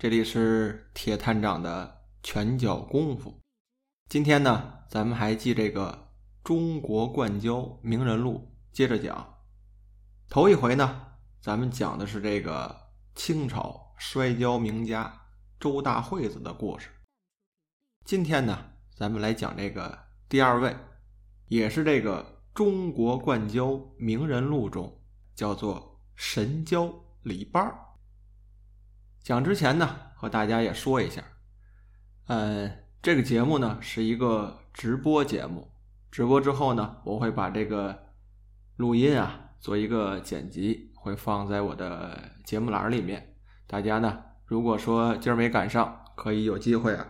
这里是铁探长的拳脚功夫。今天呢，咱们还记这个中国冠交名人录，接着讲。头一回呢，咱们讲的是这个清朝摔跤名家周大惠子的故事。今天呢，咱们来讲这个第二位，也是这个中国冠交名人录中叫做神交李八儿。讲之前呢，和大家也说一下，呃，这个节目呢是一个直播节目，直播之后呢，我会把这个录音啊做一个剪辑，会放在我的节目栏里面。大家呢，如果说今儿没赶上，可以有机会啊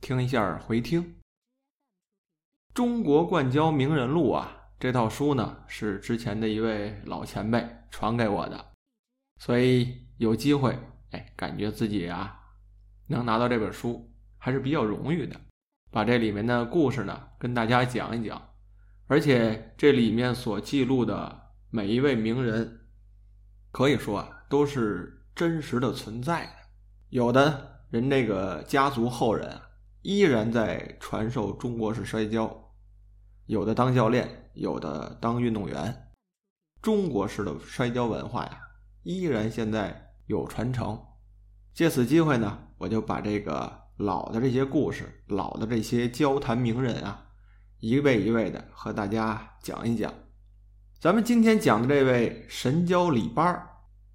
听一下回听。《中国冠交名人录》啊，这套书呢是之前的一位老前辈传给我的，所以有机会。哎，感觉自己啊，能拿到这本书还是比较荣誉的。把这里面的故事呢，跟大家讲一讲。而且这里面所记录的每一位名人，可以说啊，都是真实的存在的。有的人这个家族后人啊，依然在传授中国式摔跤，有的当教练，有的当运动员。中国式的摔跤文化呀，依然现在。有传承，借此机会呢，我就把这个老的这些故事、老的这些交谈名人啊，一位一位的和大家讲一讲。咱们今天讲的这位神交李八儿，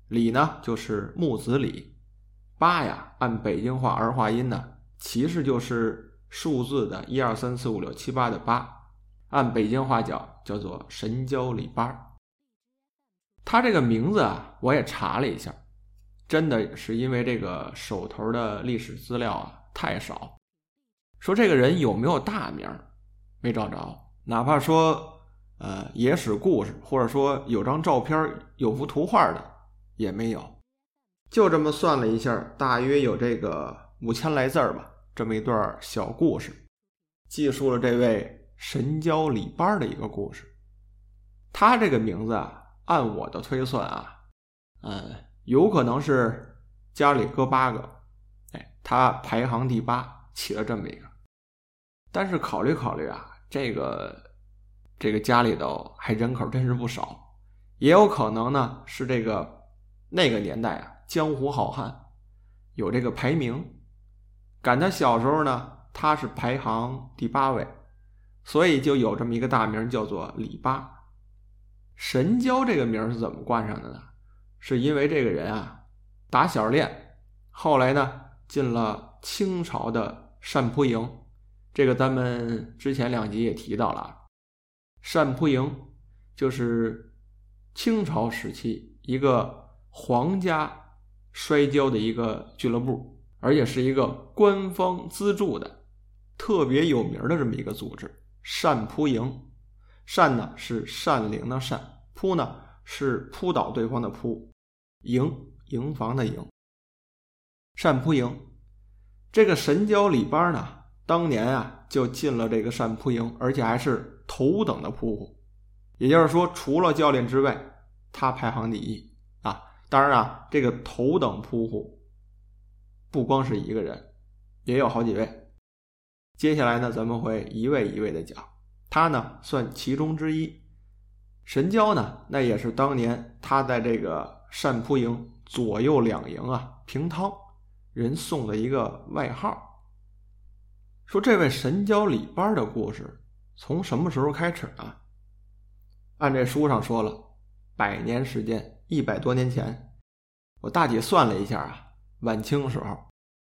李呢就是木子李，八呀按北京话儿化音呢，其实就是数字的一二三四五六七八的八，按北京话讲叫做神交李八儿。他这个名字啊，我也查了一下。真的是因为这个手头的历史资料啊太少，说这个人有没有大名没找着，哪怕说呃野史故事或者说有张照片有幅图画的也没有，就这么算了一下，大约有这个五千来字儿吧，这么一段小故事，记述了这位神交李班的一个故事。他这个名字啊，按我的推算啊，嗯。有可能是家里搁八个，哎，他排行第八，起了这么一个。但是考虑考虑啊，这个这个家里头还人口真是不少，也有可能呢是这个那个年代啊，江湖好汉有这个排名，赶他小时候呢，他是排行第八位，所以就有这么一个大名叫做李八。神交这个名是怎么冠上的呢？是因为这个人啊，打小练，后来呢进了清朝的善扑营，这个咱们之前两集也提到了，善扑营就是清朝时期一个皇家摔跤的一个俱乐部，而且是一个官方资助的、特别有名的这么一个组织。善扑营，善呢是善灵的善，扑呢是扑倒对方的扑。营营房的营，善扑营，这个神交李班呢，当年啊就进了这个善扑营，而且还是头等的扑户，也就是说，除了教练之外，他排行第一啊。当然啊，这个头等扑户不光是一个人，也有好几位。接下来呢，咱们会一位一位的讲，他呢算其中之一。神交呢，那也是当年他在这个。单扑营左右两营啊，平汤人送的一个外号。说这位神交李班的故事从什么时候开始呢？按这书上说了，百年时间，一百多年前。我大体算了一下啊，晚清时候，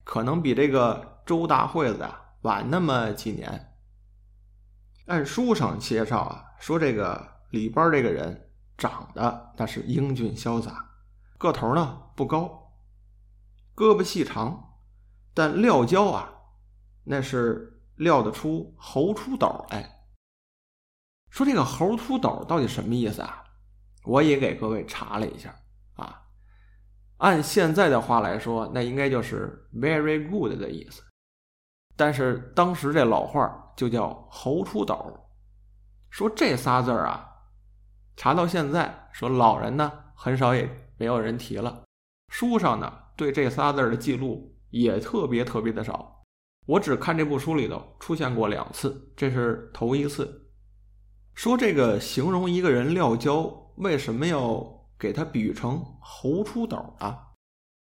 可能比这个周大惠子啊晚那么几年。按书上介绍啊，说这个李班这个人长得那是英俊潇洒。个头呢不高，胳膊细长，但撂跤啊，那是撂得出猴出斗来。说这个猴出斗到底什么意思啊？我也给各位查了一下啊，按现在的话来说，那应该就是 very good 的意思。但是当时这老话就叫猴出斗。说这仨字儿啊，查到现在，说老人呢很少也。没有人提了，书上呢对这仨字的记录也特别特别的少。我只看这部书里头出现过两次，这是头一次。说这个形容一个人撂跤，为什么要给他比喻成猴出斗啊？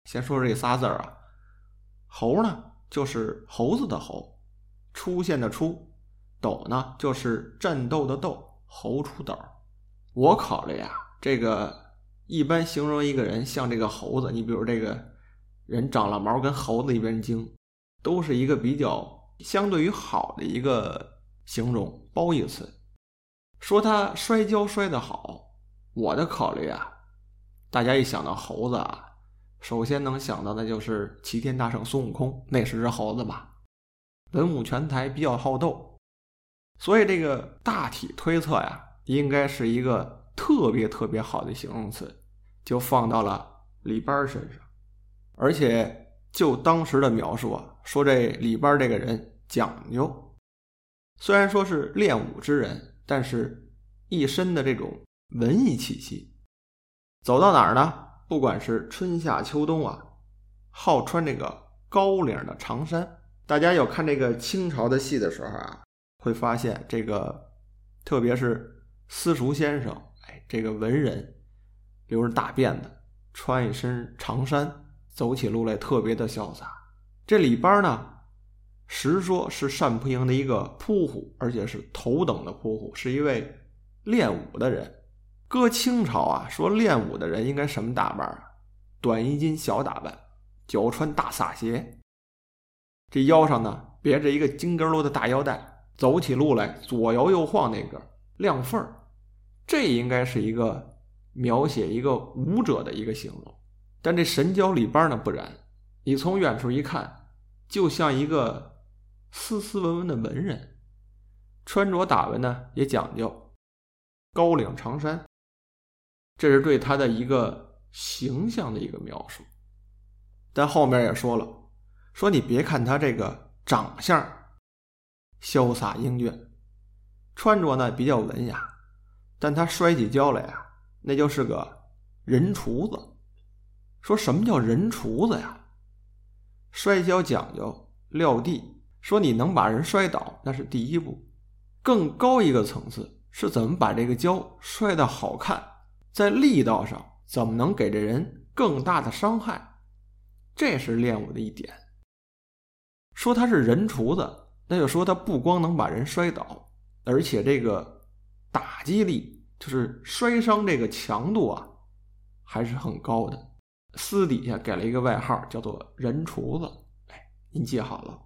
先说这仨字儿啊，猴呢就是猴子的猴，出现的出，斗呢就是战斗的斗，猴出斗。我考虑呀，这个一般形容一个人像这个猴子，你比如这个人长了毛，跟猴子一般精。都是一个比较相对于好的一个形容褒义词。说他摔跤摔得好，我的考虑啊，大家一想到猴子啊，首先能想到的就是齐天大圣孙悟空，那是只猴子吧？文武全才，比较好斗，所以这个大体推测呀，应该是一个特别特别好的形容词，就放到了李班身上，而且。就当时的描述啊，说这李班这个人讲究，虽然说是练武之人，但是一身的这种文艺气息。走到哪儿呢？不管是春夏秋冬啊，好穿这个高领的长衫。大家有看这个清朝的戏的时候啊，会发现这个，特别是私塾先生，哎，这个文人留着大辫子，穿一身长衫。走起路来特别的潇洒。这里边呢，实说是单蒲营的一个扑虎，而且是头等的扑虎，是一位练武的人。搁清朝啊，说练武的人应该什么打扮啊？短衣襟小打扮，脚穿大撒鞋，这腰上呢别着一个金根罗的大腰带，走起路来左摇右晃，那个亮缝儿。这应该是一个描写一个武者的一个形容。但这神交里边呢不然，你从远处一看，就像一个斯斯文文的文人，穿着打扮呢也讲究，高领长衫，这是对他的一个形象的一个描述。但后面也说了，说你别看他这个长相潇洒英俊，穿着呢比较文雅，但他摔起跤来呀，那就是个人厨子。说什么叫人厨子呀？摔跤讲究撂地，说你能把人摔倒，那是第一步。更高一个层次是怎么把这个跤摔得好看，在力道上怎么能给这人更大的伤害，这是练武的一点。说他是人厨子，那就说他不光能把人摔倒，而且这个打击力，就是摔伤这个强度啊，还是很高的。私底下给了一个外号，叫做“人厨子”。哎，您记好了。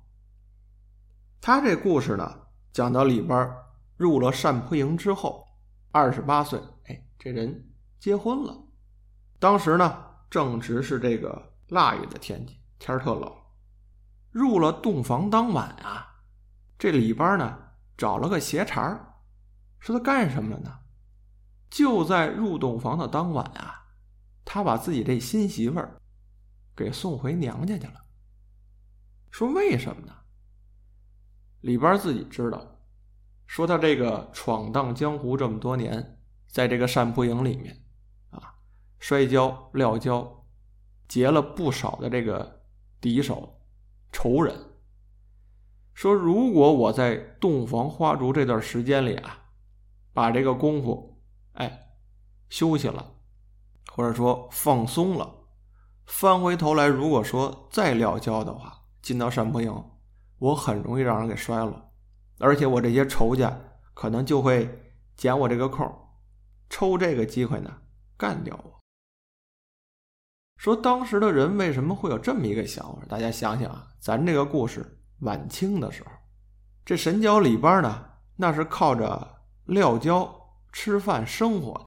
他这故事呢，讲到里边入了单蒲营之后，二十八岁，哎，这人结婚了。当时呢，正值是这个腊月的天气，天特冷。入了洞房当晚啊，这里边呢找了个鞋茬说他干什么了呢？就在入洞房的当晚啊。他把自己这新媳妇儿给送回娘家去了。说为什么呢？里边自己知道，说他这个闯荡江湖这么多年，在这个单蒲营里面啊，摔跤撂跤，结了不少的这个敌手仇人。说如果我在洞房花烛这段时间里啊，把这个功夫哎休息了。或者说放松了，翻回头来，如果说再撂跤的话，进到山坡营，我很容易让人给摔了，而且我这些仇家可能就会捡我这个空，抽这个机会呢干掉我。说当时的人为什么会有这么一个想法？大家想想啊，咱这个故事晚清的时候，这神教里边呢，那是靠着撂跤吃饭生活，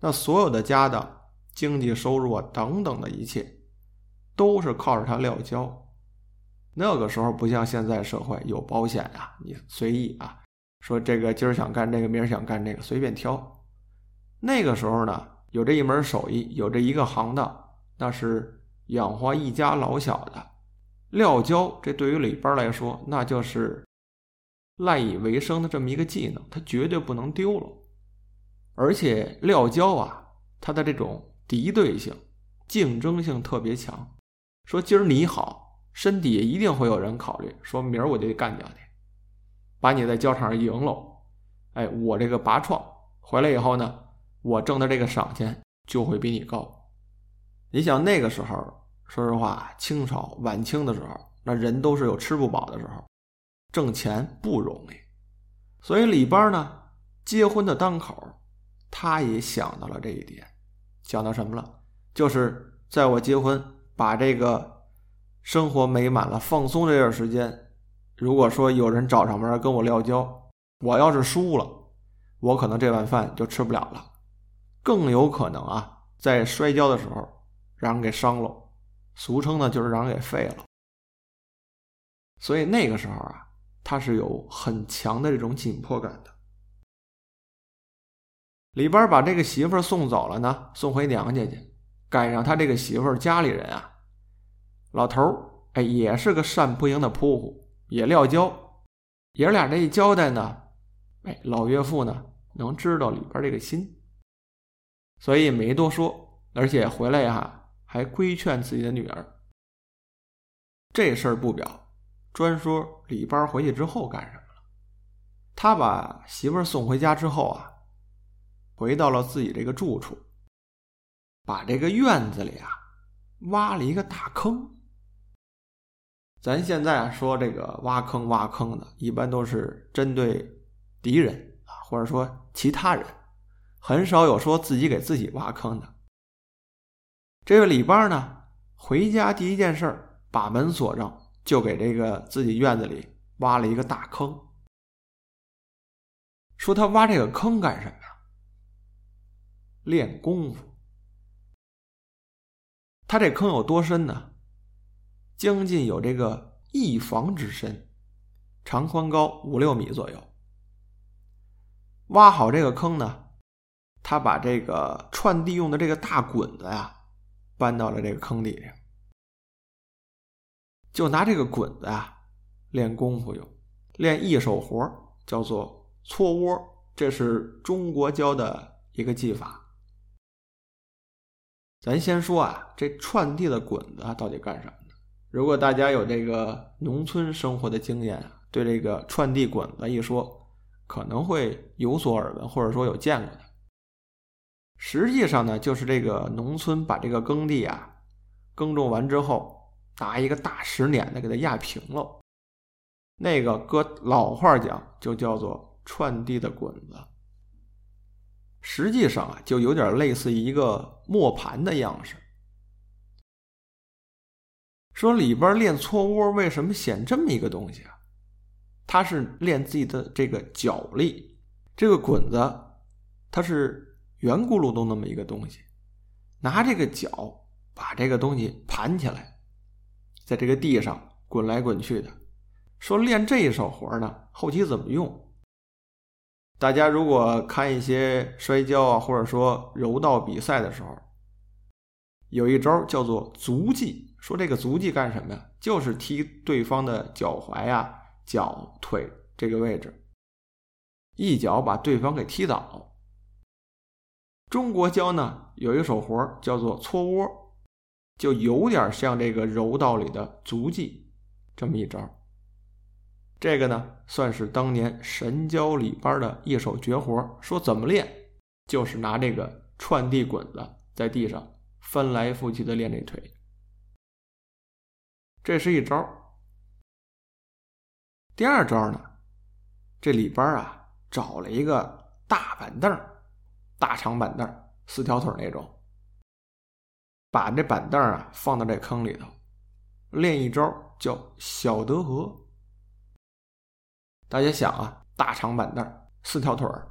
那所有的家当。经济收入啊，等等的一切，都是靠着他撂跤。那个时候不像现在社会有保险呀，你随意啊，说这个今儿想干这个，明儿想干这个，随便挑。那个时候呢，有这一门手艺，有这一个行当，那是养活一家老小的。撂跤，这对于李班来说，那就是赖以为生的这么一个技能，他绝对不能丢了。而且撂跤啊，他的这种。敌对性、竞争性特别强，说今儿你好，身底下一定会有人考虑，说明儿我就得干掉你，把你在交场上赢喽。哎，我这个拔创回来以后呢，我挣的这个赏钱就会比你高。你想那个时候，说实话，清朝晚清的时候，那人都是有吃不饱的时候，挣钱不容易。所以李班呢，结婚的当口，他也想到了这一点，想到什么了？就是在我结婚，把这个生活美满了、放松这段时间，如果说有人找上门跟我撂跤，我要是输了，我可能这碗饭就吃不了了，更有可能啊，在摔跤的时候让人给伤了，俗称呢就是让人给废了。所以那个时候啊。他是有很强的这种紧迫感的。李班把这个媳妇送走了呢，送回娘家去，赶上他这个媳妇家里人啊，老头儿哎也是个善不赢的扑虎，也撂跤，爷俩这一交代呢，哎老岳父呢能知道里边这个心，所以没多说，而且回来呀还规劝自己的女儿，这事儿不表。专说李班回去之后干什么了？他把媳妇送回家之后啊，回到了自己这个住处，把这个院子里啊挖了一个大坑。咱现在说这个挖坑挖坑的，一般都是针对敌人啊，或者说其他人，很少有说自己给自己挖坑的。这位李班呢，回家第一件事把门锁上。就给这个自己院子里挖了一个大坑，说他挖这个坑干什么呀？练功夫。他这坑有多深呢？将近有这个一房之深，长宽高五六米左右。挖好这个坑呢，他把这个串地用的这个大滚子呀，搬到了这个坑底下。就拿这个滚子啊练功夫用，练一手活叫做搓窝，这是中国教的一个技法。咱先说啊，这串地的滚子到底干什么的？如果大家有这个农村生活的经验，对这个串地滚子一说，可能会有所耳闻，或者说有见过的。实际上呢，就是这个农村把这个耕地啊耕种完之后。拿一个大石碾子给它压平了，那个搁老话讲就叫做串地的滚子。实际上啊，就有点类似一个磨盘的样式。说里边练搓窝，为什么显这么一个东西啊？它是练自己的这个脚力。这个滚子，它是圆咕噜咚那么一个东西，拿这个脚把这个东西盘起来。在这个地上滚来滚去的，说练这一手活呢，后期怎么用？大家如果看一些摔跤啊，或者说柔道比赛的时候，有一招叫做足技。说这个足技干什么呀？就是踢对方的脚踝呀、脚腿这个位置，一脚把对方给踢倒。中国教呢有一手活叫做搓窝。就有点像这个柔道里的足技这么一招，这个呢算是当年神教里边的一手绝活。说怎么练，就是拿这个串地滚子在地上翻来覆去的练这腿，这是一招。第二招呢，这里边啊找了一个大板凳，大长板凳，四条腿那种。把这板凳啊放到这坑里头，练一招叫小德和。大家想啊，大长板凳，四条腿儿，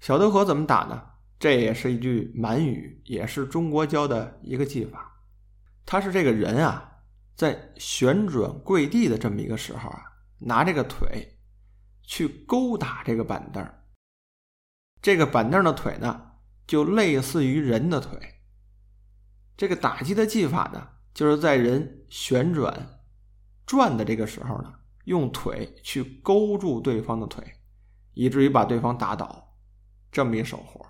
小德和怎么打呢？这也是一句满语，也是中国教的一个技法。他是这个人啊，在旋转跪地的这么一个时候啊，拿这个腿去勾打这个板凳这个板凳的腿呢，就类似于人的腿。这个打击的技法呢，就是在人旋转转的这个时候呢，用腿去勾住对方的腿，以至于把对方打倒，这么一手活。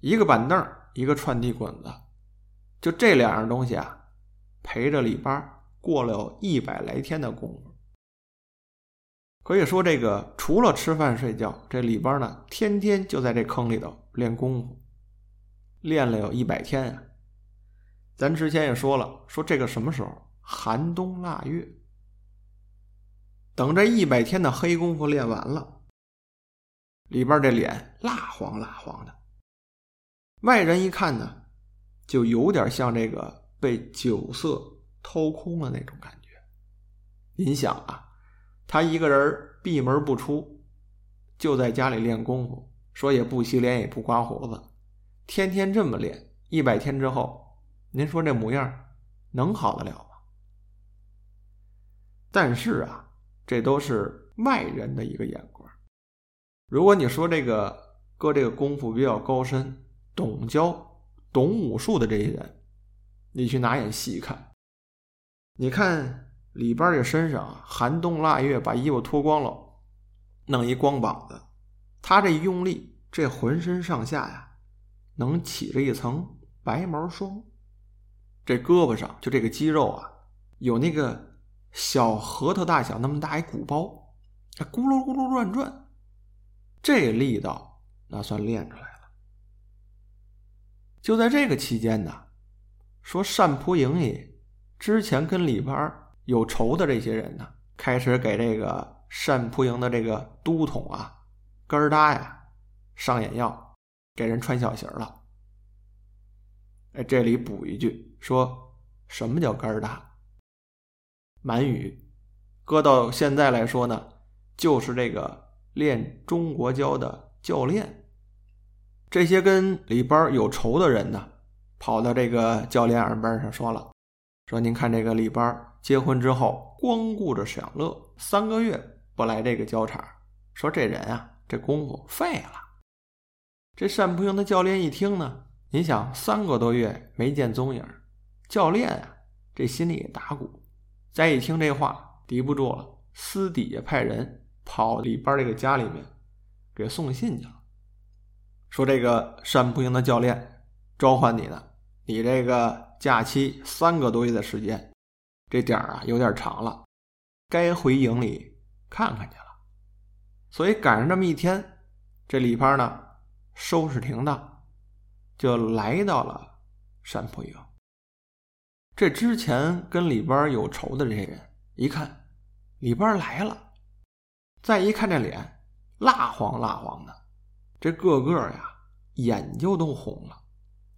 一个板凳，一个串地滚子，就这两样东西啊，陪着李八过了有一百来天的功夫。可以说，这个除了吃饭睡觉，这李八呢，天天就在这坑里头练功夫，练了有一百天啊。咱之前也说了，说这个什么时候？寒冬腊月。等这一百天的黑功夫练完了，里边这脸蜡黄蜡黄的，外人一看呢，就有点像这个被酒色掏空了那种感觉。您想啊。他一个人闭门不出，就在家里练功夫，说也不洗脸，也不刮胡子，天天这么练，一百天之后，您说这模样能好得了吗？但是啊，这都是外人的一个眼光。如果你说这个搁这个功夫比较高深、懂教、懂武术的这些人，你去拿眼细看，你看。里边这身上寒冬腊月，把衣服脱光了，弄一光膀子。他这一用力，这浑身上下呀，能起着一层白毛霜。这胳膊上就这个肌肉啊，有那个小核桃大小那么大一鼓包，咕噜咕噜乱转。这力道那算练出来了。就在这个期间呢，说单蒲营里之前跟里边有仇的这些人呢，开始给这个单蒲营的这个都统啊，根儿搭呀，上眼药，给人穿小鞋了。哎，这里补一句，说什么叫根儿搭？满语，搁到现在来说呢，就是这个练中国教的教练。这些跟里边有仇的人呢，跑到这个教练耳边上说了，说您看这个里边。结婚之后，光顾着享乐，三个月不来这个教场，说这人啊，这功夫废了。这单不营的教练一听呢，你想三个多月没见踪影，教练啊，这心里也打鼓。再一听这话，敌不住了，私底下派人跑里边这个家里面，给送信去了，说这个山坡营的教练召唤你呢，你这个假期三个多月的时间。这点儿啊有点长了，该回营里看看去了。所以赶上这么一天，这李八呢收拾停当，就来到了山坡营。这之前跟里边有仇的这些人一看里边来了，再一看这脸蜡黄蜡黄的，这个个呀眼睛都红了，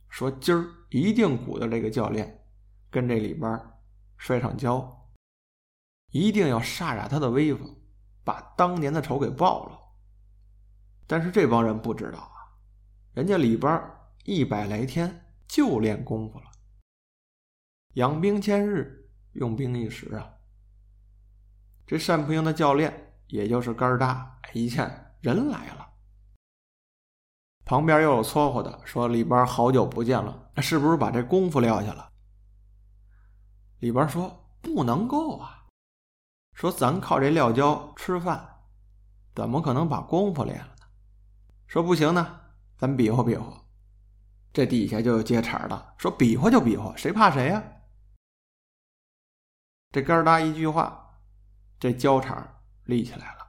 说今儿一定鼓捣这个教练跟这李八。摔上跤，一定要煞煞他的威风，把当年的仇给报了。但是这帮人不知道啊，人家李八一百来天就练功夫了，养兵千日，用兵一时啊。这单蒲英的教练也就是肝儿大，一见人来了，旁边又有撮合的说：“李八好久不见了，是不是把这功夫撂下了？”里边说不能够啊，说咱靠这撂跤吃饭，怎么可能把功夫练了呢？说不行呢，咱比划比划。这底下就有接茬了，说比划就比划，谁怕谁呀？这嘎哒一句话，这交场立起来了。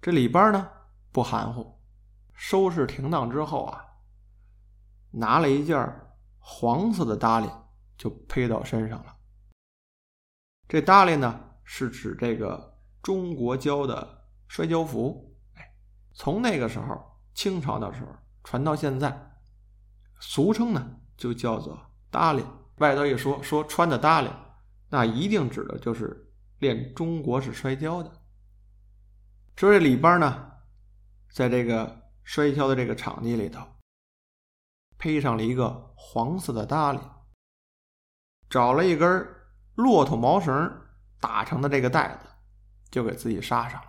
这里边呢不含糊，收拾停当之后啊，拿了一件黄色的搭裢。就披到身上了。这搭裢呢，是指这个中国教的摔跤服。哎，从那个时候清朝的时候传到现在，俗称呢就叫做搭裢。外头一说说穿的搭裢，那一定指的就是练中国式摔跤的。说这里边呢，在这个摔跤的这个场地里头，披上了一个黄色的搭裢。找了一根骆驼毛绳打成的这个带子，就给自己扎上了。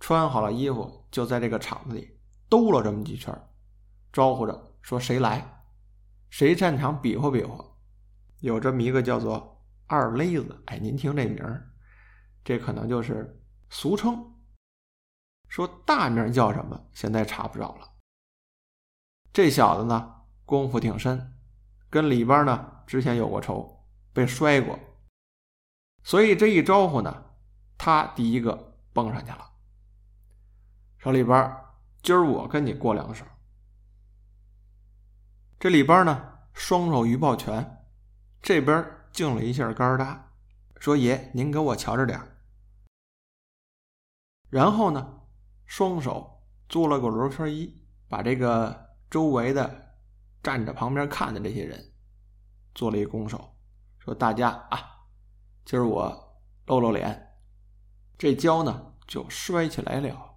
穿好了衣服，就在这个场子里兜了这么几圈，招呼着说：“谁来，谁战场比划比划。”有这么一个叫做二勒子，哎，您听这名儿，这可能就是俗称。说大名叫什么，现在查不着了。这小子呢，功夫挺深，跟里边呢之前有过仇，被摔过，所以这一招呼呢，他第一个蹦上去了。说里边，今儿我跟你过两手。这里边呢，双手一抱拳，这边敬了一下杆儿搭，说：“爷，您给我瞧着点然后呢，双手做了个罗圈揖，把这个周围的站着旁边看的这些人做了一拱手，说：“大家啊，今儿我露露脸。”这跤呢就摔起来了。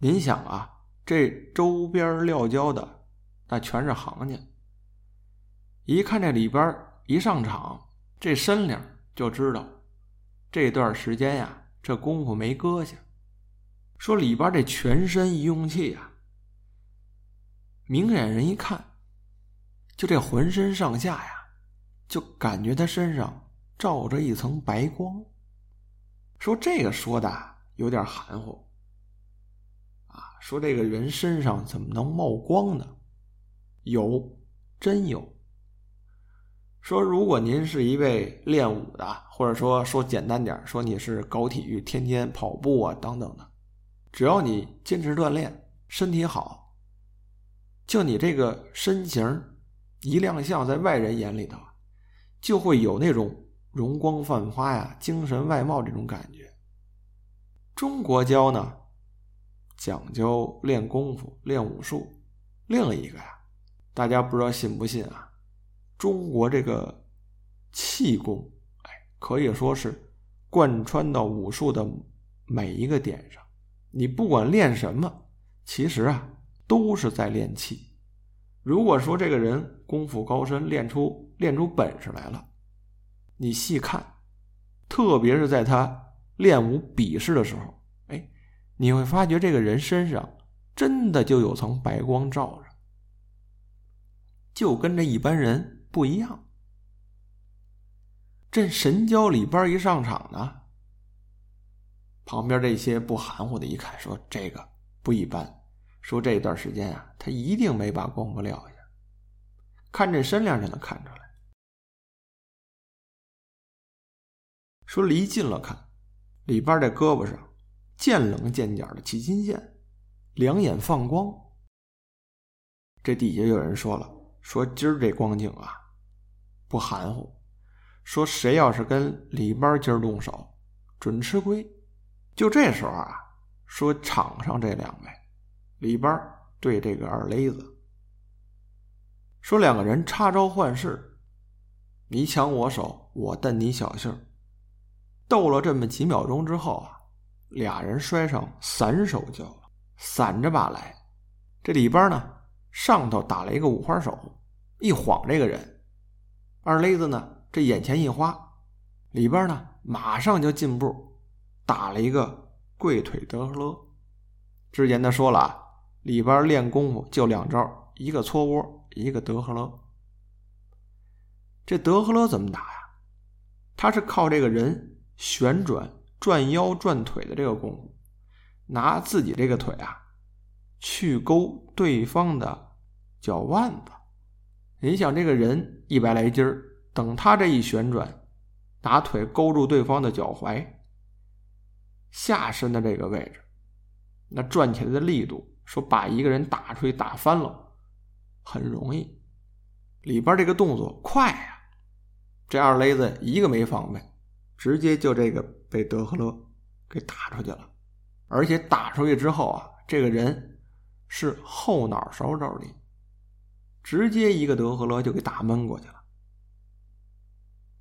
您想啊，这周边撂跤的。那全是行家，一看这里边一上场，这身量就知道这段时间呀，这功夫没搁下。说里边这全身一用气呀，明眼人一看，就这浑身上下呀，就感觉他身上罩着一层白光。说这个说的有点含糊啊，说这个人身上怎么能冒光呢？有，真有。说如果您是一位练武的，或者说说简单点说你是搞体育，天天跑步啊等等的，只要你坚持锻炼，身体好，就你这个身形一亮相，在外人眼里头，就会有那种容光焕发呀、精神外貌这种感觉。中国教呢，讲究练功夫、练武术，另一个呀。大家不知道信不信啊？中国这个气功，哎，可以说是贯穿到武术的每一个点上。你不管练什么，其实啊，都是在练气。如果说这个人功夫高深，练出练出本事来了，你细看，特别是在他练武比试的时候，哎，你会发觉这个人身上真的就有层白光照着。就跟这一般人不一样。这神交里边一上场呢，旁边这些不含糊的一看，说这个不一般，说这段时间啊，他一定没把功夫撂下。看这身量就能看出来。说离近了看，里边这胳膊上见棱见角的齐金线，两眼放光。这底下有人说了。说今儿这光景啊，不含糊。说谁要是跟里边今儿动手，准吃亏。就这时候啊，说场上这两位，里边对这个二勒子，说两个人插招换式，你抢我手，我瞪你小性斗了这么几秒钟之后啊，俩人摔上散手交了，散着把来。这里边呢。上头打了一个五花手，一晃这个人，二勒子呢，这眼前一花，里边呢马上就进步，打了一个跪腿德赫勒。之前他说了啊，里边练功夫就两招，一个搓窝，一个德赫勒。这德赫勒怎么打呀？他是靠这个人旋转、转腰、转腿的这个功夫，拿自己这个腿啊。去勾对方的脚腕子，你想这个人一百来斤儿，等他这一旋转，拿腿勾住对方的脚踝，下身的这个位置，那转起来的力度，说把一个人打出去打翻了，很容易。里边这个动作快呀，这二勒子一个没防备，直接就这个被德赫勒给打出去了，而且打出去之后啊，这个人。是后脑勺着地，直接一个德赫勒就给打闷过去了。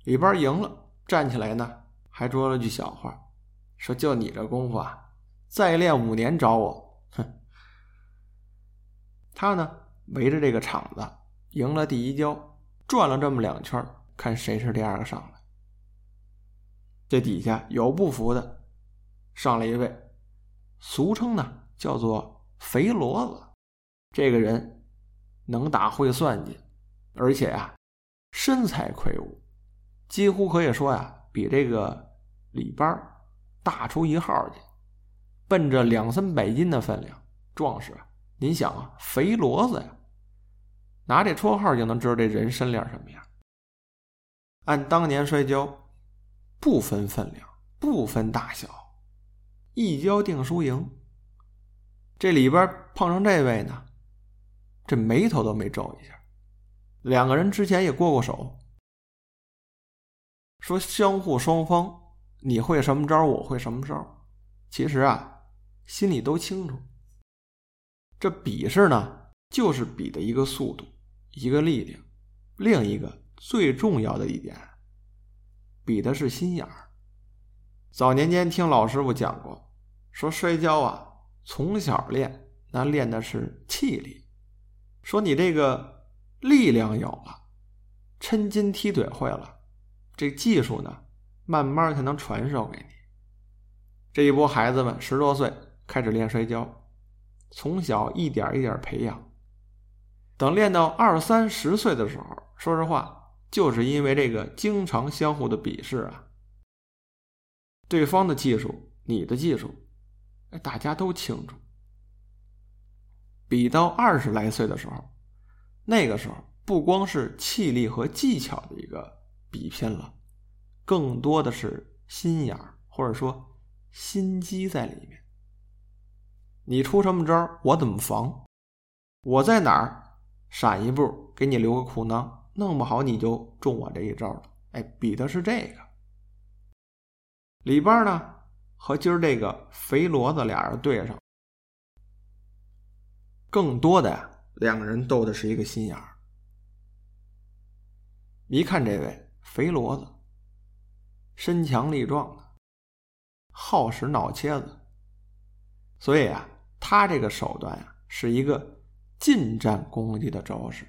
里边赢了，站起来呢，还说了句小话，说：“就你这功夫啊，再练五年找我。”哼。他呢，围着这个场子赢了第一跤，转了这么两圈，看谁是第二个上来。这底下有不服的，上来一位，俗称呢叫做。肥骡子，这个人能打会算计，而且啊，身材魁梧，几乎可以说呀，比这个李班大出一号去，奔着两三百斤的分量，壮实。您想啊，肥骡子呀，拿这绰号就能知道这人身量什么样。按当年摔跤，不分分量，不分大小，一跤定输赢。这里边碰上这位呢，这眉头都没皱一下。两个人之前也过过手，说相互双方，你会什么招，我会什么招。其实啊，心里都清楚。这比试呢，就是比的一个速度，一个力量，另一个最重要的一点，比的是心眼儿。早年间听老师傅讲过，说摔跤啊。从小练，那练的是气力。说你这个力量有了，抻筋踢腿会了，这技术呢，慢慢才能传授给你。这一波孩子们十多岁开始练摔跤，从小一点一点培养，等练到二三十岁的时候，说实话，就是因为这个经常相互的比试啊，对方的技术，你的技术。大家都清楚，比到二十来岁的时候，那个时候不光是气力和技巧的一个比拼了，更多的是心眼儿或者说心机在里面。你出什么招，我怎么防？我在哪儿闪一步，给你留个裤裆，弄不好你就中我这一招了。哎，比的是这个。里边呢？和今儿这个肥骡子俩人对上，更多的呀，两个人斗的是一个心眼儿。一看这位肥骡子，身强力壮的，好使脑切子，所以啊，他这个手段呀，是一个近战攻击的招式。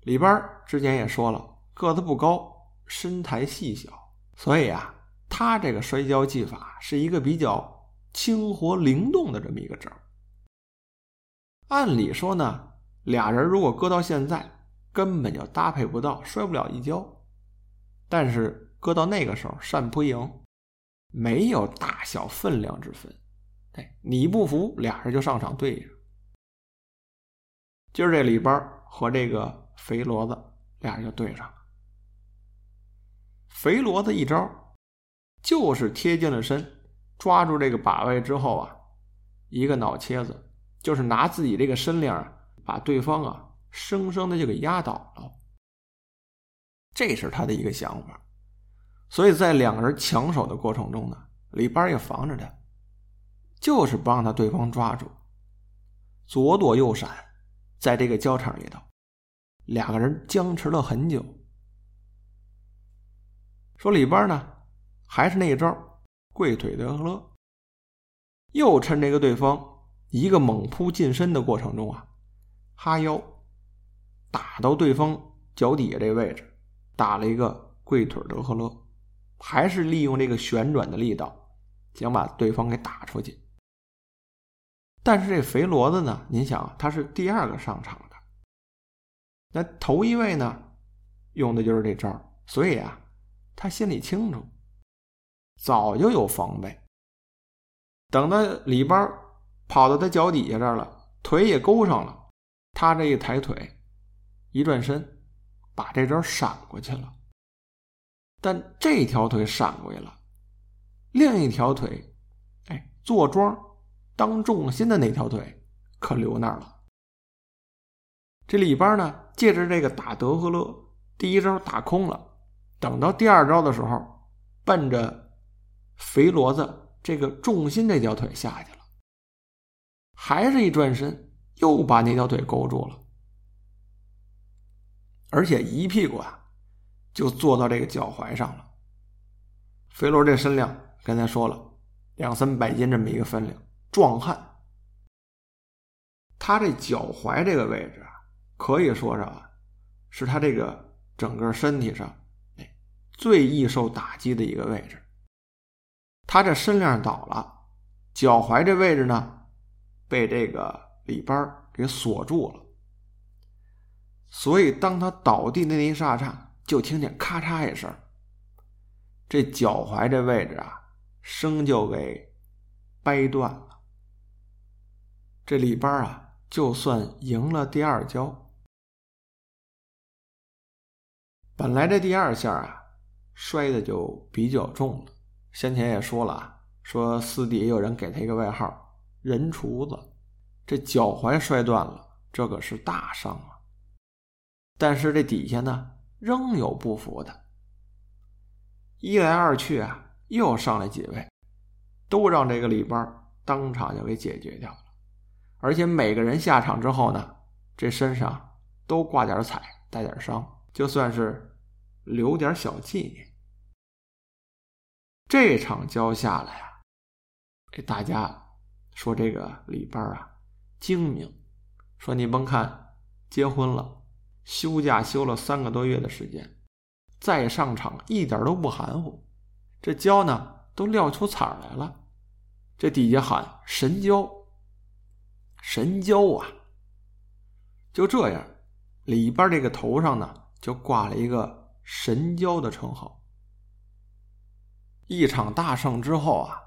里边之前也说了，个子不高，身材细小，所以啊。他这个摔跤技法是一个比较轻活灵动的这么一个招按理说呢，俩人如果搁到现在，根本就搭配不到，摔不了一跤。但是搁到那个时候，单扑赢，没有大小分量之分。哎，你不服，俩人就上场对上。今儿这里边和这个肥骡子俩人就对上了。肥骡子一招。就是贴近了身，抓住这个把位之后啊，一个脑切子，就是拿自己这个身量把对方啊生生的就给压倒了。这是他的一个想法，所以在两个人抢手的过程中呢，李班也防着他，就是不让他对方抓住，左躲右闪，在这个交场里头，两个人僵持了很久。说李班呢？还是那一招，跪腿德赫勒，又趁这个对方一个猛扑近身的过程中啊，哈腰打到对方脚底下这位置，打了一个跪腿德赫勒，还是利用这个旋转的力道，想把对方给打出去。但是这肥骡子呢，您想，他是第二个上场的，那头一位呢，用的就是这招，所以啊，他心里清楚。早就有防备，等到里边跑到他脚底下这儿了，腿也勾上了，他这一抬腿，一转身，把这招闪过去了。但这条腿闪过去了，另一条腿，哎，坐庄当重心的那条腿可留那儿了。这里边呢，借着这个打德赫勒，第一招打空了，等到第二招的时候，奔着。肥骡子这个重心这条腿下去了，还是一转身又把那条腿勾住了，而且一屁股啊就坐到这个脚踝上了。肥罗这身量刚才说了两三百斤这么一个分量，壮汉，他这脚踝这个位置啊，可以说是啊，是他这个整个身体上哎最易受打击的一个位置。他这身量倒了，脚踝这位置呢，被这个里边给锁住了。所以当他倒地那一刹那，就听见咔嚓一声，这脚踝这位置啊，生就给掰断了。这里边啊，就算赢了第二跤。本来这第二下啊，摔的就比较重了。先前也说了啊，说私底有人给他一个外号“人厨子”，这脚踝摔断了，这可是大伤啊。但是这底下呢，仍有不服的。一来二去啊，又上来几位，都让这个李班当场就给解决掉了。而且每个人下场之后呢，这身上都挂点彩，带点伤，就算是留点小纪念。这场交下来啊，给大家说这个李班啊精明，说你甭看结婚了，休假休了三个多月的时间。再上场一点都不含糊，这胶呢都撂出彩来了，这底下喊神胶，神胶啊！就这样，里边这个头上呢就挂了一个神胶的称号。一场大胜之后啊，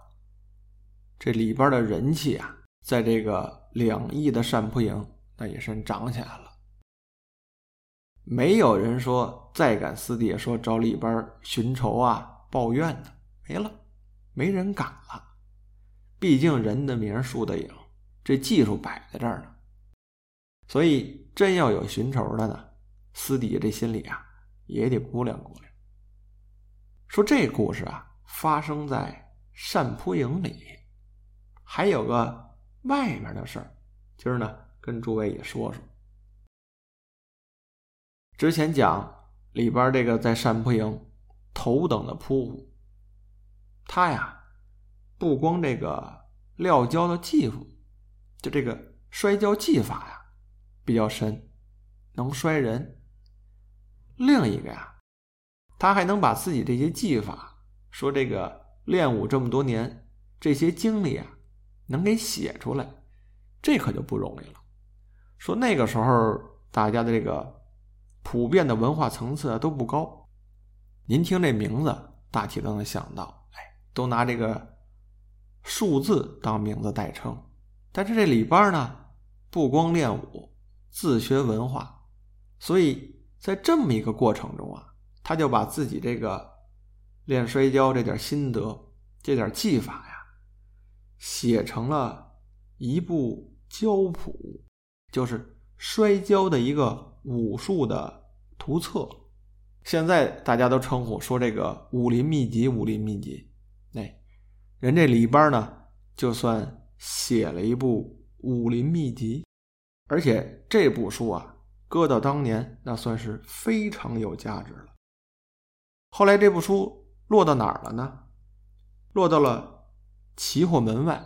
这里边的人气啊，在这个两翼的单扑营那也是涨起来了。没有人说再敢私底下说找里边寻仇啊、抱怨的，没了，没人敢了。毕竟人的名树的影，这技术摆在这儿呢。所以真要有寻仇的呢，私底下这心里啊也得估量估量。说这故事啊发生在单扑营里，还有个外面的事儿，今儿呢跟诸位也说说。之前讲里边这个在山坡营头等的扑虎，他呀不光这个撂跤的技术，就这个摔跤技法呀比较深，能摔人。另一个呀，他还能把自己这些技法，说这个练武这么多年这些经历啊，能给写出来，这可就不容易了。说那个时候大家的这个。普遍的文化层次都不高，您听这名字，大体都能想到，哎，都拿这个数字当名字代称。但是这里边呢，不光练武，自学文化，所以在这么一个过程中啊，他就把自己这个练摔跤这点心得、这点技法呀，写成了一部跤谱，就是摔跤的一个。武术的图册，现在大家都称呼说这个武林秘籍，武林秘籍。哎，人这李班呢，就算写了一部武林秘籍，而且这部书啊，搁到当年那算是非常有价值了。后来这部书落到哪儿了呢？落到了齐货门外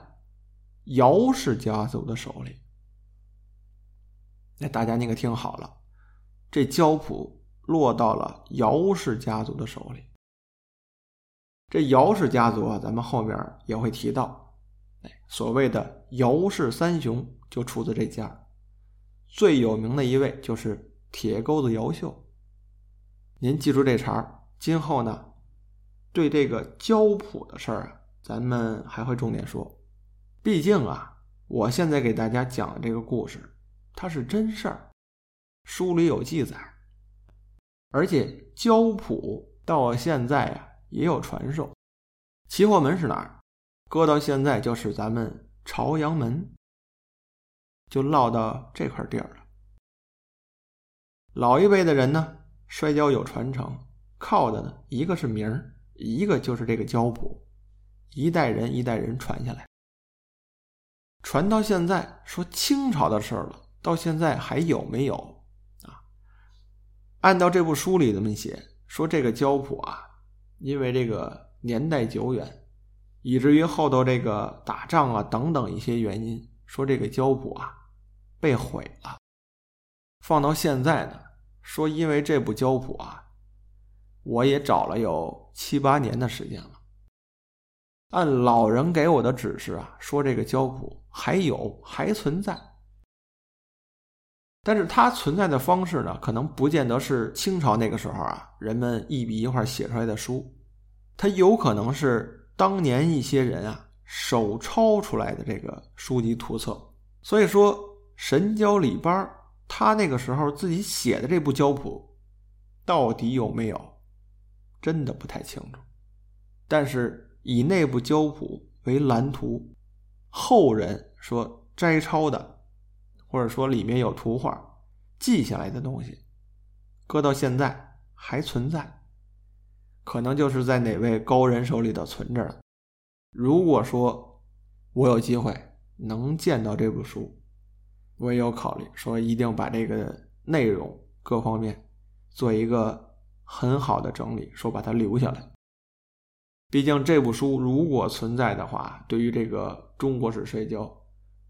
姚氏家族的手里。那大家你可听好了。这胶谱落到了姚氏家族的手里。这姚氏家族啊，咱们后面也会提到，哎，所谓的姚氏三雄就出自这家。最有名的一位就是铁钩子姚秀。您记住这茬儿，今后呢，对这个胶谱的事儿啊，咱们还会重点说。毕竟啊，我现在给大家讲的这个故事，它是真事儿。书里有记载，而且胶谱到现在啊也有传授。齐货门是哪儿？搁到现在就是咱们朝阳门，就落到这块地儿了。老一辈的人呢，摔跤有传承，靠的呢一个是名儿，一个就是这个胶谱，一代人一代人传下来，传到现在说清朝的事儿了，到现在还有没有啊？按照这部书里这么写，说这个胶谱啊，因为这个年代久远，以至于后头这个打仗啊等等一些原因，说这个胶谱啊被毁了。放到现在呢，说因为这部胶谱啊，我也找了有七八年的时间了。按老人给我的指示啊，说这个胶谱还有还存在。但是它存在的方式呢，可能不见得是清朝那个时候啊，人们一笔一画写出来的书，它有可能是当年一些人啊手抄出来的这个书籍图册。所以说，神教李班他那个时候自己写的这部教谱，到底有没有，真的不太清楚。但是以那部教谱为蓝图，后人说摘抄的，或者说里面有图画记下来的东西，搁到现在还存在，可能就是在哪位高人手里头存着呢。如果说我有机会能见到这部书，我也有考虑说一定把这个内容各方面做一个很好的整理，说把它留下来。毕竟这部书如果存在的话，对于这个中国式摔跤，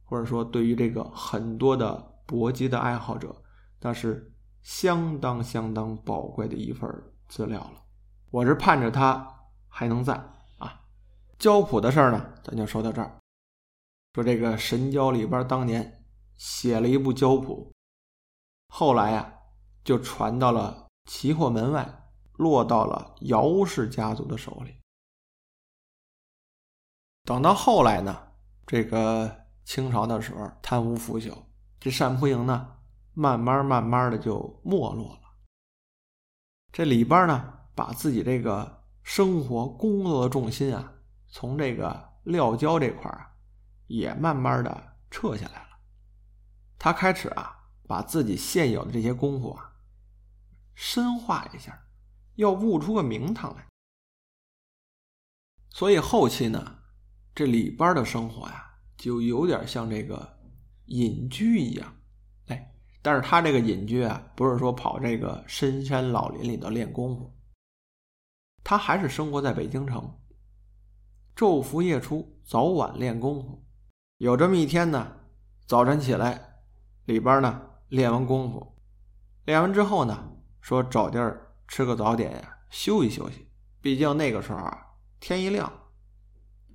或者说对于这个很多的搏击的爱好者，那是相当相当宝贵的一份资料了。我是盼着它还能在啊。教谱的事儿呢，咱就说到这儿。说这个神交里边当年写了一部教谱，后来呀就传到了齐货门外，落到了姚氏家族的手里。等到后来呢，这个清朝的时候贪污腐朽，这单蒲营呢，慢慢慢慢的就没落了。这里边呢，把自己这个生活工作的重心啊，从这个料胶这块儿也慢慢的撤下来了。他开始啊，把自己现有的这些功夫啊，深化一下，要悟出个名堂来。所以后期呢。这里边的生活呀，就有点像这个隐居一样，哎，但是他这个隐居啊，不是说跑这个深山老林里头练功夫，他还是生活在北京城，昼伏夜出，早晚练功夫。有这么一天呢，早晨起来，里边呢练完功夫，练完之后呢，说找地儿吃个早点呀，休息休息。毕竟那个时候啊，天一亮。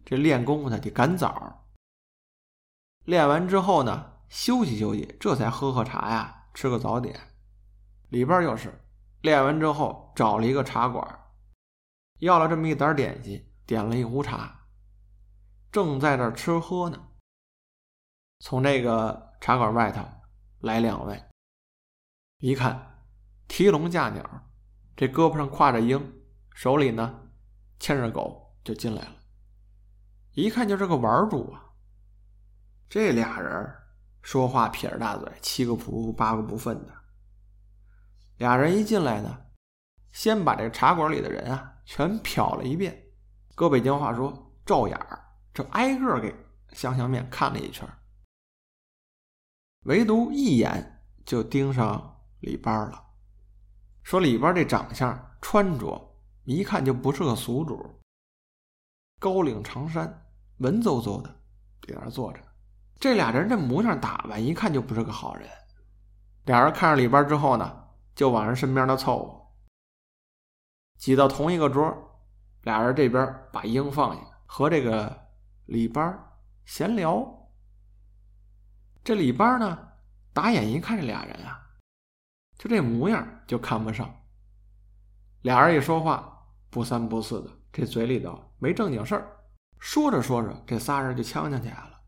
这练功夫呢得赶早，练完之后呢休息休息，这才喝喝茶呀，吃个早点。里边又是练完之后找了一个茶馆，要了这么一点点心，点了一壶茶，正在这吃喝呢。从这个茶馆外头来两位，一看提笼架鸟，这胳膊上挎着鹰，手里呢牵着狗就进来了。一看就是个玩主啊！这俩人说话撇着大嘴，七个不八个不忿的。俩人一进来呢，先把这茶馆里的人啊全瞟了一遍，搁北京话说照眼儿，这挨个给香香面看了一圈，唯独一眼就盯上李班了，说李班这长相、穿着，一看就不是个俗主。高领长衫，文绉绉的，在那坐着。这俩人这模样打扮，一看就不是个好人。俩人看上里边之后呢，就往人身边的凑，挤到同一个桌。俩人这边把鹰放下，和这个李班闲聊。这李班呢，打眼一看这俩人啊，就这模样就看不上。俩人一说话不三不四的，这嘴里头。没正经事儿，说着说着，这仨人就呛呛起来了。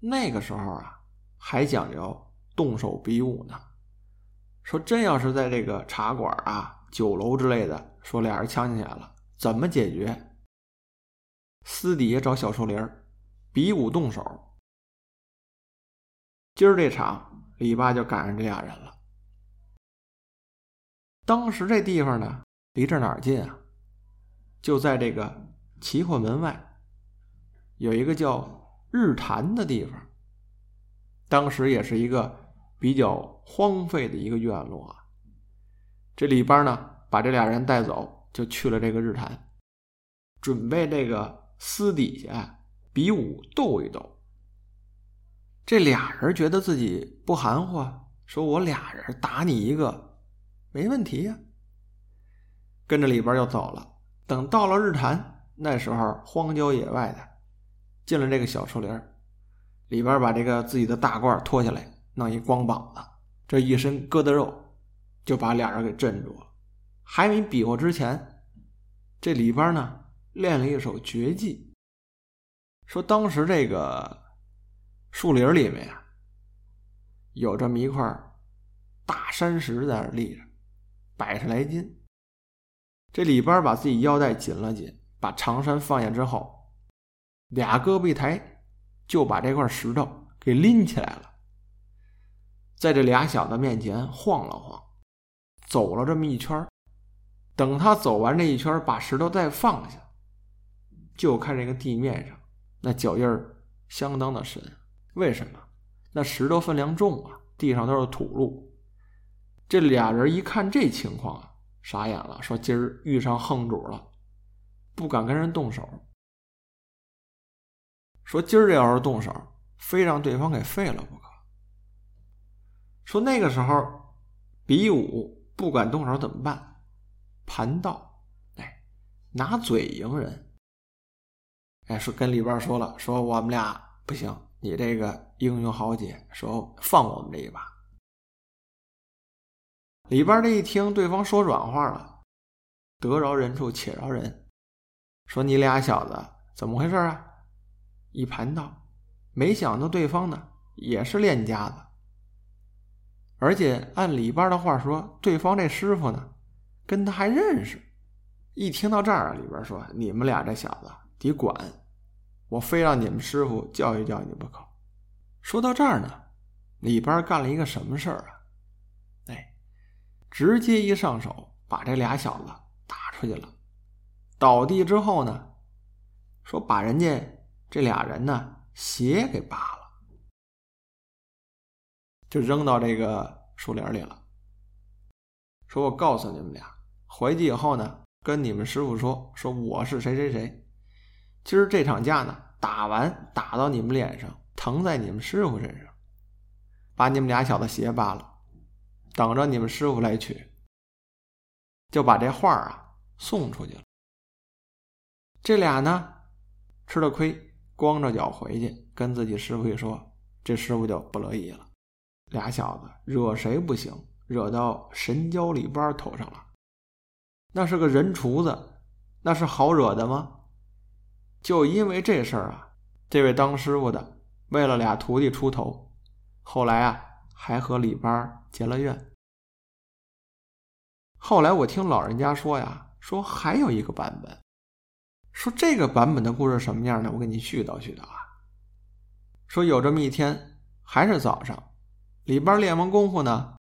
那个时候啊，还讲究动手比武呢。说真要是在这个茶馆啊、酒楼之类的，说俩人呛呛起来了，怎么解决？私底下找小树林比武动手。今儿这场，李八就赶上这俩人了。当时这地方呢，离这哪儿近啊？就在这个。齐货门外有一个叫日坛的地方，当时也是一个比较荒废的一个院落啊。这里边呢，把这俩人带走，就去了这个日坛，准备这个私底下比武斗一斗。这俩人觉得自己不含糊，说我俩人打你一个没问题呀，跟着里边又走了。等到了日坛。那时候荒郊野外的，进了这个小树林里边把这个自己的大褂脱下来，弄一光膀子，这一身疙瘩肉，就把俩人给镇住了。还没比划之前，这里边呢练了一手绝技，说当时这个树林里面啊，有这么一块大山石在那立着，百十来斤。这里边把自己腰带紧了紧，把长衫放下之后，俩胳膊一抬，就把这块石头给拎起来了，在这俩小子面前晃了晃，走了这么一圈等他走完这一圈，把石头再放下，就看这个地面上那脚印儿相当的深。为什么？那石头分量重啊，地上都是土路。这俩人一看这情况啊，傻眼了，说：“今儿遇上横主了，不敢跟人动手。说今儿这要是动手，非让对方给废了不可。”说那个时候比武不敢动手怎么办？盘道，哎，拿嘴赢人，哎，说跟里边说了，说我们俩不行，你这个英雄豪杰，说放我们这一把。里边这一听，对方说软话了，得饶人处且饶人，说你俩小子怎么回事啊？一盘道，没想到对方呢也是练家子，而且按里边的话说，对方这师傅呢。跟他还认识，一听到这儿啊，里边说：“你们俩这小子得管，我非让你们师傅教育教育你不可。”说到这儿呢，里边干了一个什么事儿啊？哎，直接一上手把这俩小子打出去了，倒地之后呢，说把人家这俩人呢鞋给扒了，就扔到这个树林里了。说我告诉你们俩。回去以后呢，跟你们师傅说说我是谁谁谁，今儿这场架呢打完打到你们脸上，疼在你们师傅身上，把你们俩小子鞋扒了，等着你们师傅来取，就把这话啊送出去了。这俩呢吃了亏，光着脚回去，跟自己师傅一说，这师傅就不乐意了。俩小子惹谁不行，惹到神教里边头上了。那是个人厨子，那是好惹的吗？就因为这事儿啊，这位当师傅的为了俩徒弟出头，后来啊还和李班结了怨。后来我听老人家说呀，说还有一个版本，说这个版本的故事什么样呢？我给你絮叨絮叨啊。说有这么一天，还是早上，李班练完功夫呢，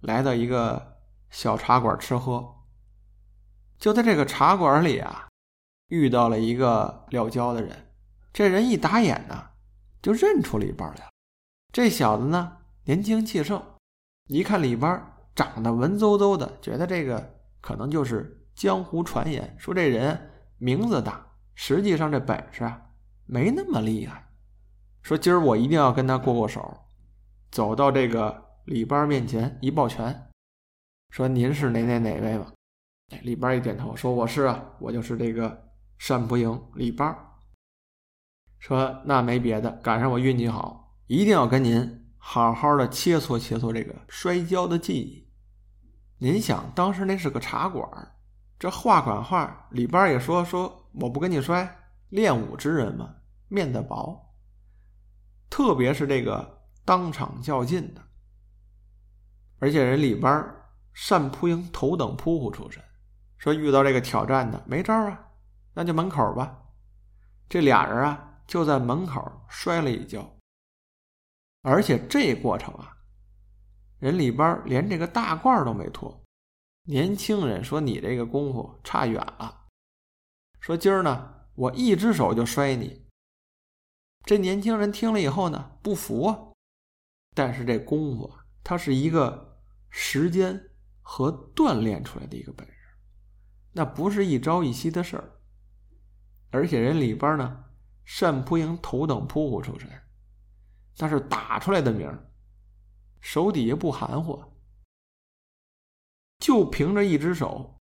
来到一个小茶馆吃喝。就在这个茶馆里啊，遇到了一个撂跤的人。这人一打眼呢，就认出李班来了。这小子呢，年轻气盛，一看李班长得文绉绉的，觉得这个可能就是江湖传言说这人名字大，实际上这本事啊没那么厉害。说今儿我一定要跟他过过手。走到这个李班面前一抱拳，说：“您是哪哪哪位吧？”李班一点头，说：“我是啊，我就是这个单不赢李班。”说：“那没别的，赶上我运气好，一定要跟您好好的切磋切磋这个摔跤的技艺。”您想，当时那是个茶馆，这话管话，里边也说：“说我不跟你摔，练武之人嘛，面子薄。特别是这个当场较劲的，而且人李班单扑营头等扑虎出身。”说遇到这个挑战的没招啊，那就门口吧。这俩人啊就在门口摔了一跤，而且这过程啊，人里边连这个大褂都没脱。年轻人说：“你这个功夫差远了。”说：“今儿呢，我一只手就摔你。”这年轻人听了以后呢，不服啊。但是这功夫啊，它是一个时间和锻炼出来的一个本事。那不是一朝一夕的事儿，而且人里边呢，单扑营头等扑虎出身，那是打出来的名儿手底下不含糊，就凭着一只手，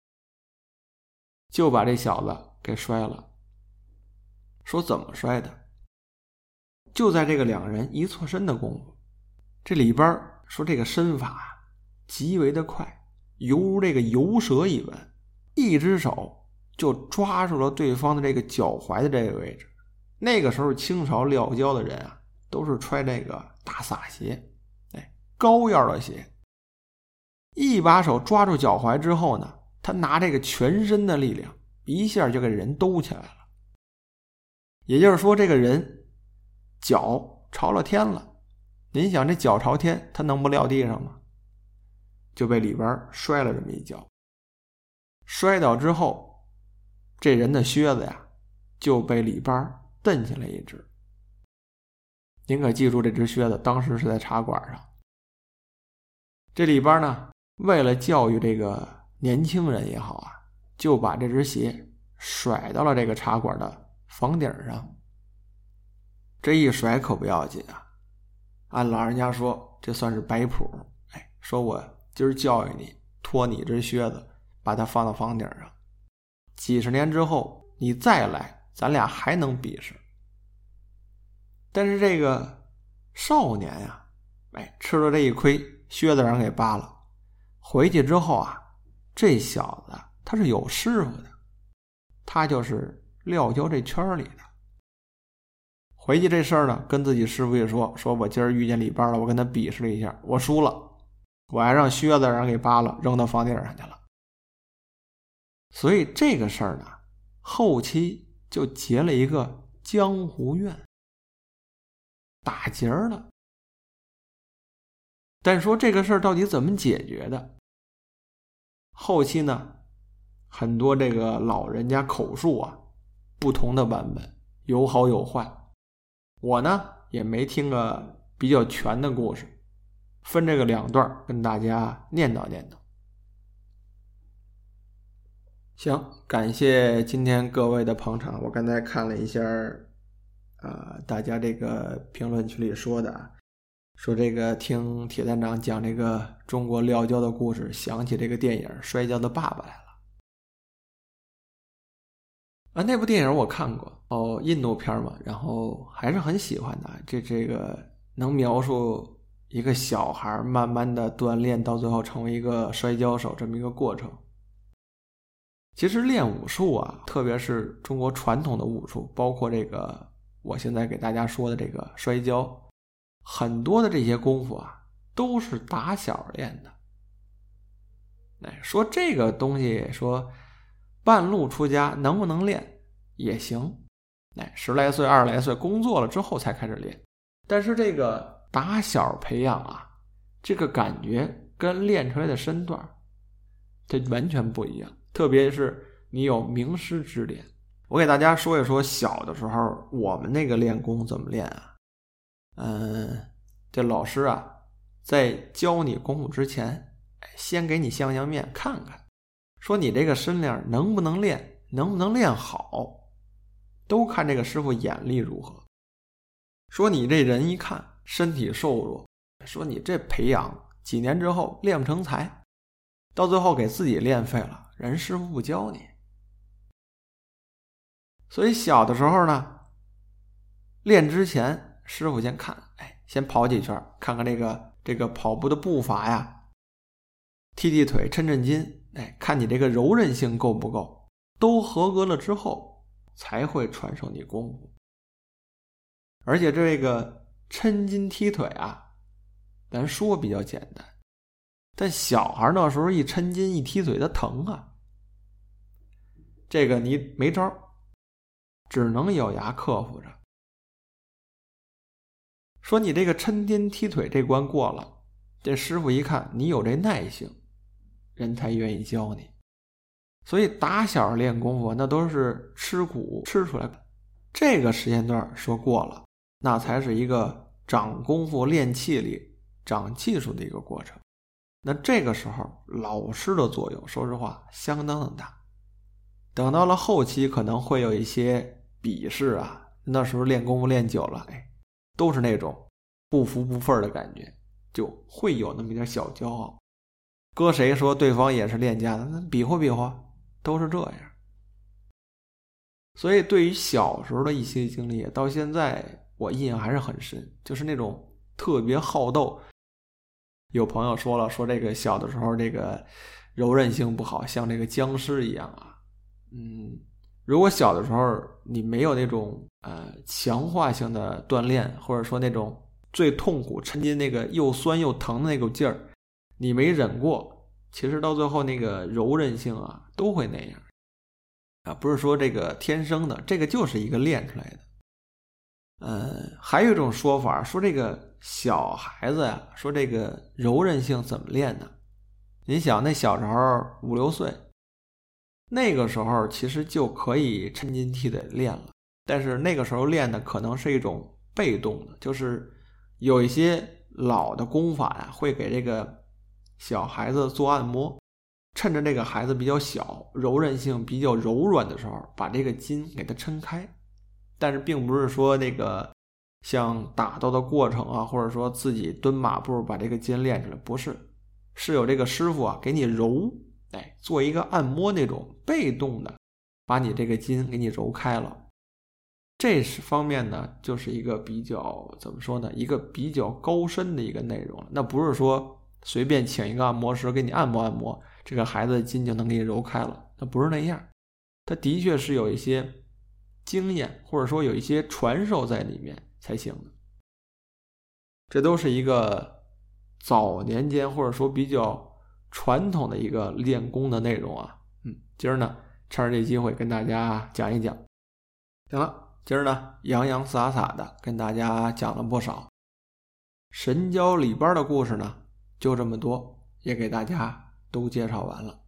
就把这小子给摔了。说怎么摔的？就在这个两人一错身的功夫，这里边说这个身法极为的快，犹如这个游蛇一般。一只手就抓住了对方的这个脚踝的这个位置。那个时候，清朝撂跤的人啊，都是穿这个大洒鞋，哎，高腰的鞋。一把手抓住脚踝之后呢，他拿这个全身的力量，一下就给人兜起来了。也就是说，这个人脚朝了天了。您想，这脚朝天，他能不撂地上吗？就被里边摔了这么一跤。摔倒之后，这人的靴子呀，就被里边蹬起来一只。您可记住，这只靴子当时是在茶馆上。这里边呢，为了教育这个年轻人也好啊，就把这只鞋甩到了这个茶馆的房顶上。这一甩可不要紧啊！按老人家说，这算是摆谱。哎，说我今儿教育你，脱你这靴子，把它放到房顶上。几十年之后，你再来，咱俩还能比试。但是这个少年呀，哎，吃了这一亏，靴子让人给扒了。回去之后啊，这小子他是有师傅的，他就是廖娇这圈里的。回去这事儿呢，跟自己师傅一说，说我今儿遇见李班了，我跟他比试了一下，我输了，我还让靴子让人给扒了，扔到房顶上去了。所以这个事儿呢，后期就结了一个江湖怨。打结了，但说这个事儿到底怎么解决的？后期呢，很多这个老人家口述啊，不同的版本有好有坏。我呢也没听个比较全的故事，分这个两段跟大家念叨念叨。行，感谢今天各位的捧场。我刚才看了一下。啊，大家这个评论区里说的啊，说这个听铁探长讲这个中国撂跤的故事，想起这个电影《摔跤的爸爸》来了。啊，那部电影我看过哦，印度片嘛，然后还是很喜欢的。这这个能描述一个小孩慢慢的锻炼，到最后成为一个摔跤手这么一个过程。其实练武术啊，特别是中国传统的武术，包括这个。我现在给大家说的这个摔跤，很多的这些功夫啊，都是打小练的。哎，说这个东西，说半路出家能不能练也行。哎，十来岁、二十来岁工作了之后才开始练，但是这个打小培养啊，这个感觉跟练出来的身段，这完全不一样。特别是你有名师指点。我给大家说一说小的时候我们那个练功怎么练啊？嗯，这老师啊，在教你功夫之前，先给你相相面看看，说你这个身量能不能练，能不能练好，都看这个师傅眼力如何。说你这人一看身体瘦弱，说你这培养几年之后练不成才，到最后给自己练废了，人师傅不教你。所以小的时候呢，练之前，师傅先看，哎，先跑几圈，看看这个这个跑步的步伐呀，踢踢腿，抻抻筋，哎，看你这个柔韧性够不够，都合格了之后，才会传授你功夫。而且这个抻筋踢腿啊，咱说比较简单，但小孩那时候一抻筋一踢腿，他疼啊，这个你没招。只能咬牙克服着。说你这个抻筋踢腿这关过了，这师傅一看你有这耐性，人才愿意教你。所以打小练功夫，那都是吃苦吃出来的。这个时间段说过了，那才是一个长功夫、练气力、长技术的一个过程。那这个时候，老师的作用，说实话相当的大。等到了后期，可能会有一些比试啊。那时候练功夫练久了，哎，都是那种不服不忿的感觉，就会有那么一点小骄傲。搁谁说对方也是练家的，那比划比划，都是这样。所以，对于小时候的一些经历，到现在我印象还是很深，就是那种特别好斗。有朋友说了，说这个小的时候这个柔韧性不好，像这个僵尸一样啊。嗯，如果小的时候你没有那种呃强化性的锻炼，或者说那种最痛苦、抻筋那个又酸又疼的那股劲儿，你没忍过，其实到最后那个柔韧性啊都会那样啊，不是说这个天生的，这个就是一个练出来的。呃，还有一种说法说这个小孩子呀，说这个柔韧性怎么练呢？你想那小时候五六岁，那个时候其实就可以抻筋踢腿练了，但是那个时候练的可能是一种被动的，就是有一些老的功法呀，会给这个小孩子做按摩，趁着这个孩子比较小，柔韧性比较柔软的时候，把这个筋给他抻开。但是并不是说那个像打斗的过程啊，或者说自己蹲马步把这个筋练出来，不是，是有这个师傅啊给你揉，哎，做一个按摩那种被动的，把你这个筋给你揉开了。这是方面呢，就是一个比较怎么说呢，一个比较高深的一个内容了那不是说随便请一个按摩师给你按摩按摩，这个孩子的筋就能给你揉开了，那不是那样，他的确是有一些。经验或者说有一些传授在里面才行的，这都是一个早年间或者说比较传统的一个练功的内容啊。嗯，今儿呢趁着这机会跟大家讲一讲。行了，今儿呢洋洋洒洒的跟大家讲了不少神交里边的故事呢，就这么多，也给大家都介绍完了。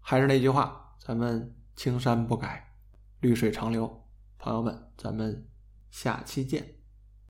还是那句话，咱们青山不改。绿水长流，朋友们，咱们下期见。